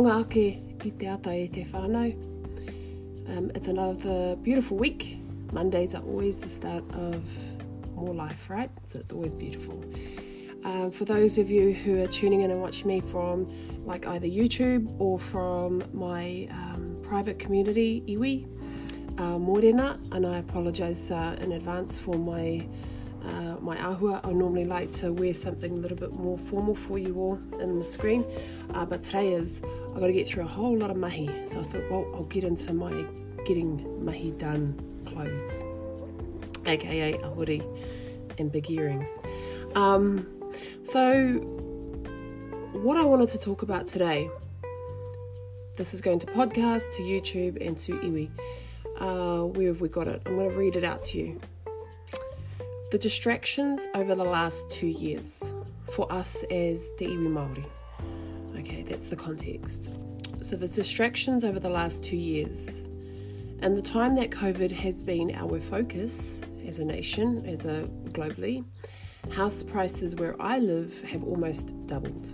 Aonga ake i te ata e te whānau. Um, it's another beautiful week. Mondays are always the start of more life, right? So it's always beautiful. Um, for those of you who are tuning in and watching me from like either YouTube or from my um, private community, iwi, uh, Morena, and I apologise uh, in advance for my uh, my ahua. I normally like to wear something a little bit more formal for you all in the screen, uh, but today is I've got to get through a whole lot of mahi, so I thought, well, I'll get into my getting mahi done clothes, aka a hoodie and big earrings. Um, so, what I wanted to talk about today, this is going to podcast, to YouTube, and to iwi. Uh, where have we got it? I'm going to read it out to you. The distractions over the last two years for us as the iwi Māori. That's the context. So the distractions over the last two years and the time that COVID has been our focus as a nation, as a globally, house prices where I live have almost doubled.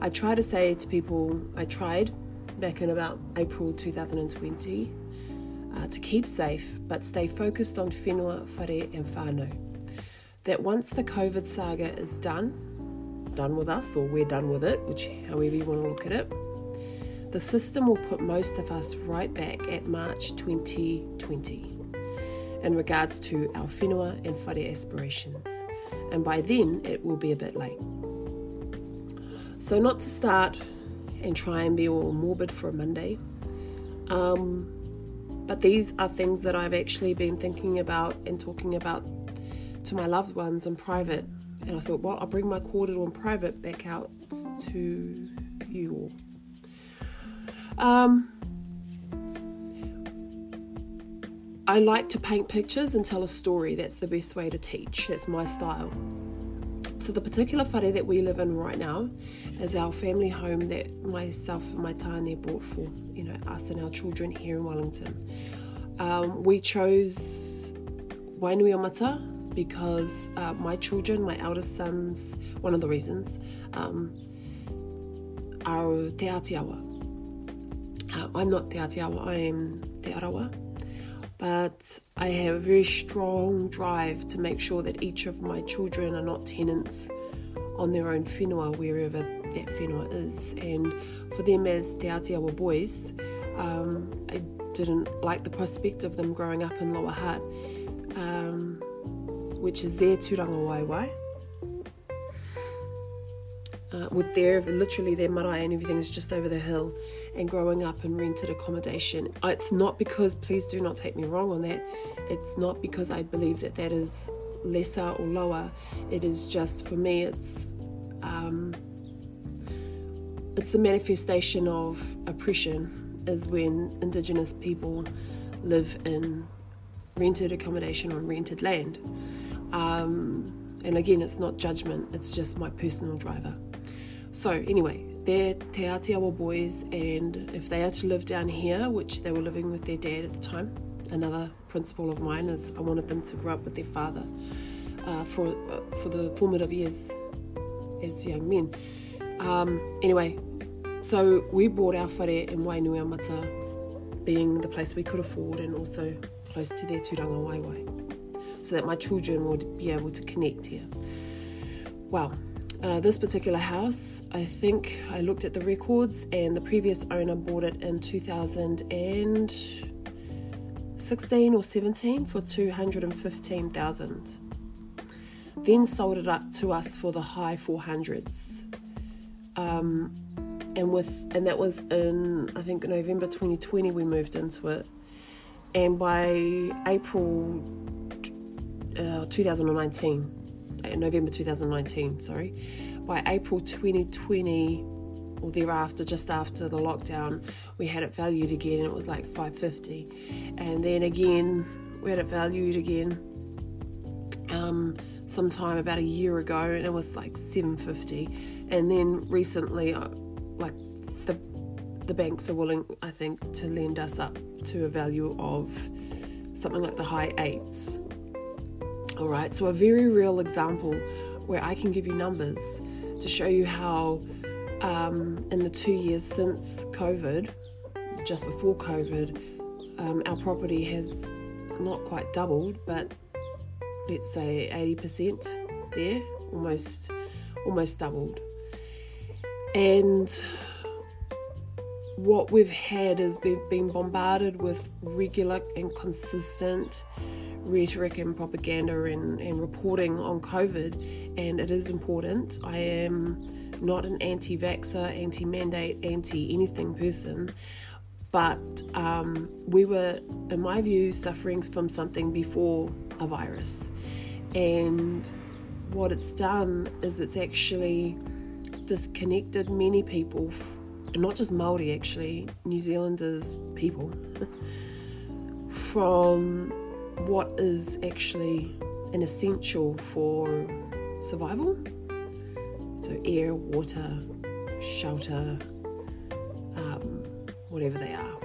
I try to say to people, I tried back in about April 2020 uh, to keep safe but stay focused on whenua, whare and whānau. That once the COVID saga is done, done with us or we're done with it, which however you want to look at it, the system will put most of us right back at March 2020 in regards to our whenua and whare aspirations. And by then, it will be a bit late. So, not to start and try and be all morbid for a Monday, um, but these are things that I've actually been thinking about and talking about to my loved ones in private. And I thought, well, I'll bring my kōrero in private back out to you all. Um, I like to paint pictures and tell a story. That's the best way to teach. That's my style. So the particular whare that we live in right now is our family home that myself and my tāne bought for, you know, us and our children here in Wellington. Um, we chose Wainuiomata because uh, my children, my eldest sons, one of the reasons, um, are Te Atiawa. Uh, I'm not Te Atiawa, I am Te Arawa. But I have a very strong drive to make sure that each of my children are not tenants on their own whenua, wherever that whenua is. And for them as Te Atiawa boys, um, I didn't like the prospect of them growing up in Lower Hutt, um, which is their Turangawaewae. Uh, with their literally their marae and everything is just over the hill and growing up in rented accommodation. It's not because, please do not take me wrong on that, it's not because I believe that that is lesser or lower. It is just, for me, it's. Um, it's the manifestation of oppression is when indigenous people live in rented accommodation on rented land um, and again it's not judgment it's just my personal driver so anyway they're Te Atiawa boys, and if they are to live down here, which they were living with their dad at the time, another principle of mine is I wanted them to grow up with their father uh, for uh, for the formative years as young men. Um, anyway, so we bought our whare in Wainuiomata, being the place we could afford and also close to their Turangawaewae, so that my children would be able to connect here. Well, uh, this particular house, I think I looked at the records, and the previous owner bought it in 2016 or 17 for 215,000. Then sold it up to us for the high 400s. Um, and with and that was in I think November 2020 we moved into it, and by April uh, 2019 uh, November 2019, sorry. By April 2020 or thereafter, just after the lockdown, we had it valued again. And it was like 550, and then again we had it valued again. Um, sometime about a year ago, and it was like 750, and then recently, uh, like the the banks are willing, I think, to lend us up to a value of something like the high eights all right, so a very real example where I can give you numbers to show you how um, in the two years since COVID, just before COVID, um, our property has not quite doubled, but let's say 80% there, almost almost doubled. And what we've had is we've been bombarded with regular and consistent rhetoric and propaganda and, and reporting on COVID, and it is important. I am not an anti vaxxer, anti mandate, anti anything person, but um, we were, in my view, suffering from something before a virus. And what it's done is it's actually disconnected many people, not just Maori actually, New Zealanders people, from what is actually an essential for survival. So, air, water, shelter, um, whatever they are,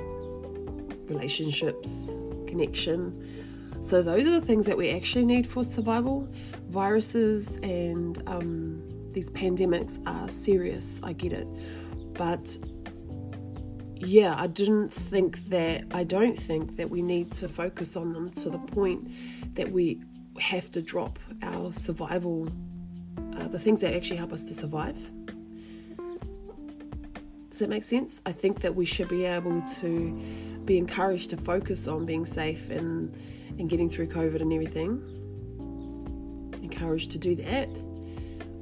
relationships, connection. So, those are the things that we actually need for survival. Viruses and um, these pandemics are serious, I get it. But yeah, I didn't think that, I don't think that we need to focus on them to the point that we have to drop our survival, uh, the things that actually help us to survive. Does that make sense? I think that we should be able to be encouraged to focus on being safe and, and getting through COVID and everything. Encouraged to do that,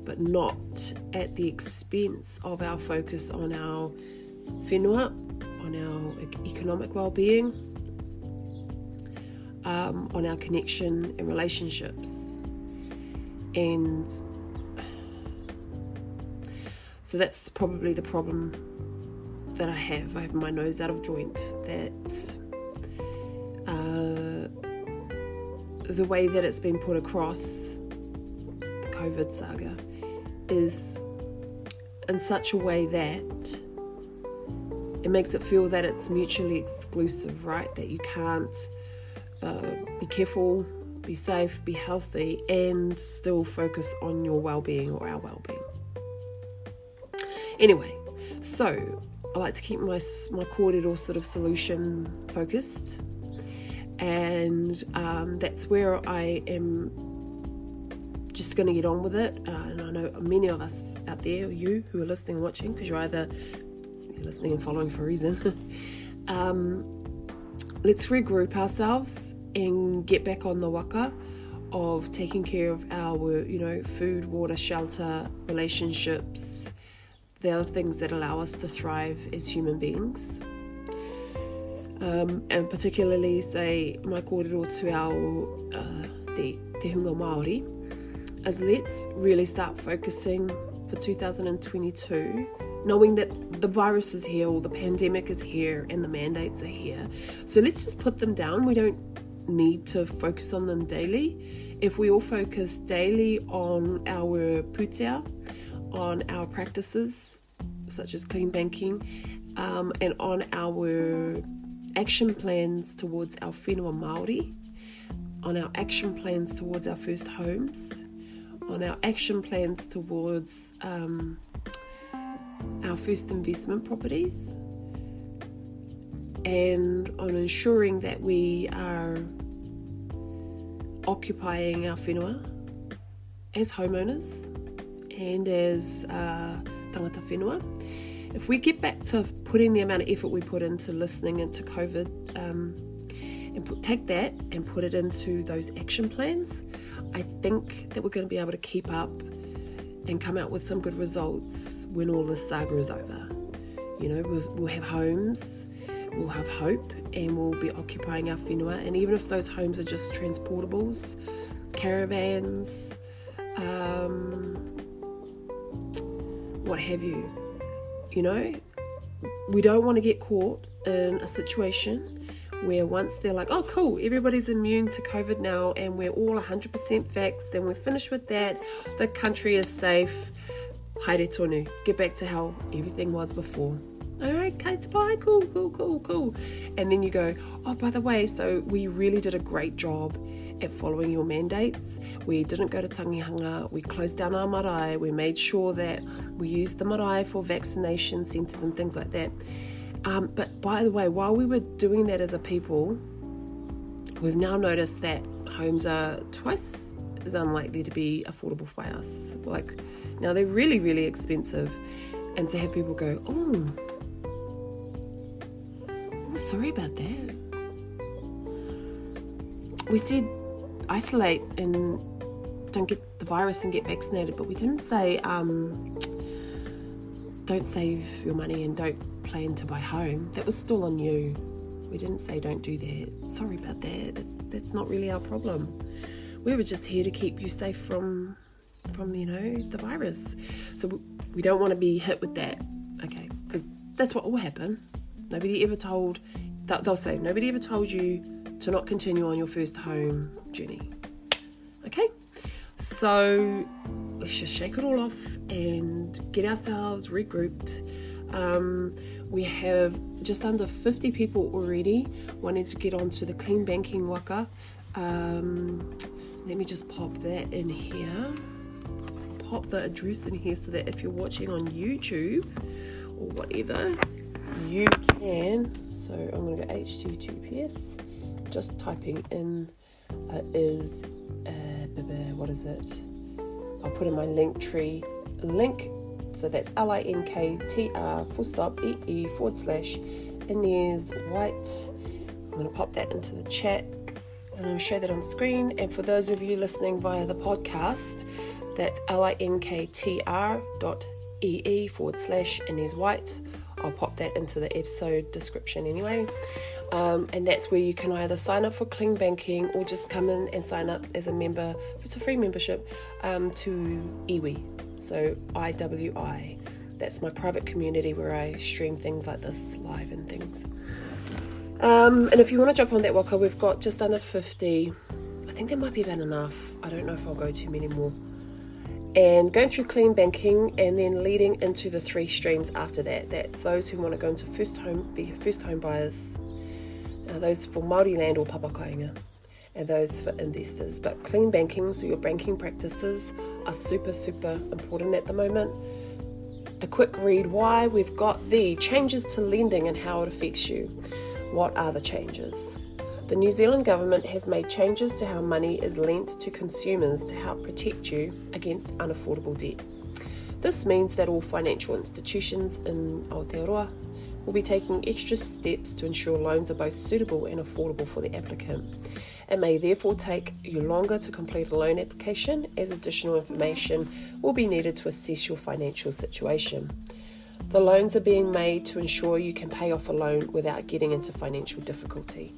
but not at the expense of our focus on our whenua, on our economic well-being, um, on our connection and relationships, and so that's probably the problem that I have. I have my nose out of joint. That uh, the way that it's been put across the COVID saga is in such a way that it makes it feel that it's mutually exclusive, right? That you can't uh, be careful, be safe, be healthy, and still focus on your well being or our well being. Anyway, so I like to keep my, my kōrero sort of solution focused, and um, that's where I am just going to get on with it. Uh, and I know many of us out there, you who are listening and watching, because you're either listening and following for a reason. um, let's regroup ourselves and get back on the waka of taking care of our, you know, food, water, shelter, relationships. They're the things that allow us to thrive as human beings. Um, and particularly, say, my kōrero to our uh, te, te hunga Māori, is let's really start focusing for 2022 knowing that the virus is here or the pandemic is here and the mandates are here. So let's just put them down. We don't need to focus on them daily. If we all focus daily on our putea, on our practices such as clean banking, um, and on our action plans towards our whenua Māori, on our action plans towards our first homes, on our action plans towards um, our first investment properties and on ensuring that we are occupying our whenua as homeowners and as uh, tangata whenua. If we get back to putting the amount of effort we put into listening into COVID um, and put, take that and put it into those action plans, I think that we're going to be able to keep up and come out with some good results when all this saga is over. You know, we'll, we'll have homes, we'll have hope, and we'll be occupying our whenua. And even if those homes are just transportables, caravans, um, what have you, you know, we don't want to get caught in a situation where once they're like, oh, cool, everybody's immune to COVID now and we're all 100% vaxxed and we're finished with that, the country is safe haere tonu, get back to how everything was before. All right, Kate, bye, cool, cool, cool, cool. And then you go, oh, by the way, so we really did a great job at following your mandates. We didn't go to tangihanga, we closed down our marae, we made sure that we used the marae for vaccination centres and things like that. Um, but by the way, while we were doing that as a people, we've now noticed that homes are twice as unlikely to be affordable by us. Like now they're really, really expensive. And to have people go, oh, sorry about that. We said isolate and don't get the virus and get vaccinated, but we didn't say um, don't save your money and don't plan to buy home. That was still on you. We didn't say don't do that. Sorry about that. That's, that's not really our problem. We were just here to keep you safe from from you know the virus. So we, don't want to be hit with that. Okay, because that's what will happen. Nobody ever told. That they'll say nobody ever told you to not continue on your first home journey. Okay, so let's just shake it all off and get ourselves regrouped. Um, we have just under 50 people already wanting to get onto the clean banking waka. Um, let me just pop that in here. Pop the address in here so that if you're watching on YouTube or whatever, you can. So I'm going to go HTTPS. Just typing in uh, is uh, what is it? I'll put in my Linktree link. So that's L I N K T R full stop E E forward slash Inez White. I'm going to pop that into the chat and I'll show that on screen. And for those of you listening via the podcast, that's L I N K T R dot E E forward slash Inez White. I'll pop that into the episode description anyway. Um, and that's where you can either sign up for Clean Banking or just come in and sign up as a member. It's a free membership um, to Iwi. So IWI. That's my private community where I stream things like this live and things. Um, and if you want to jump on that waka, we've got just under 50. I think that might be about enough. I don't know if I'll go too many more. And going through clean banking and then leading into the three streams after that. That's those who want to go into first home, be first home buyers, uh, those for Māori land or papakainga, and those for investors. But clean banking, so your banking practices are super, super important at the moment. A quick read why we've got the changes to lending and how it affects you. What are the changes? The New Zealand government has made changes to how money is lent to consumers to help protect you against unaffordable debt. This means that all financial institutions in Aotearoa will be taking extra steps to ensure loans are both suitable and affordable for the applicant. It may therefore take you longer to complete a loan application as additional information will be needed to assess your financial situation. The loans are being made to ensure you can pay off a loan without getting into financial difficulty.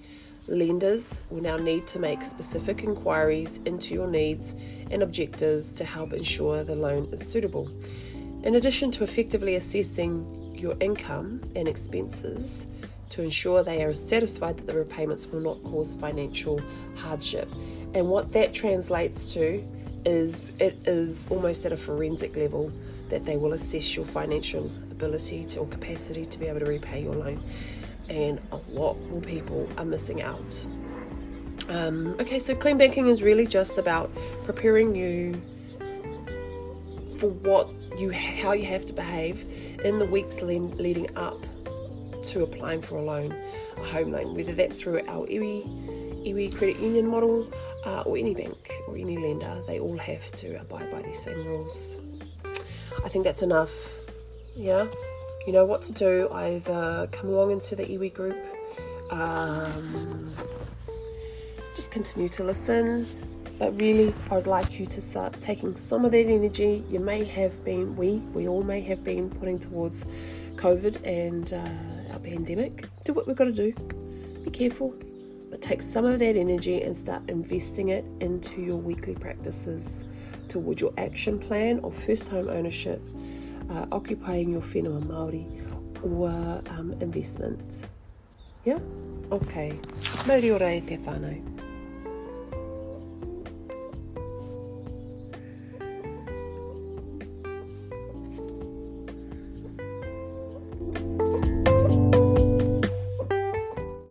Lenders will now need to make specific inquiries into your needs and objectives to help ensure the loan is suitable. In addition to effectively assessing your income and expenses to ensure they are satisfied that the repayments will not cause financial hardship. And what that translates to is it is almost at a forensic level that they will assess your financial ability to, or capacity to be able to repay your loan. And a lot more people are missing out. Um, okay, so clean banking is really just about preparing you for what you how you have to behave in the weeks leading up to applying for a loan, a home loan, whether that's through our iwi, iwi credit union model uh, or any bank or any lender, they all have to abide by these same rules. I think that's enough. Yeah, you know what to do. Either come along into the iwi group, um, just continue to listen, but really, I'd like you to start taking some of that energy you may have been, we, we all may have been putting towards COVID and uh, our pandemic. Do what we've got to do. Be careful, but take some of that energy and start investing it into your weekly practices toward your action plan of first home ownership, uh, occupying your whenua Māori, or um, investment. Yeah? Okay. Mauri ora e te whānau.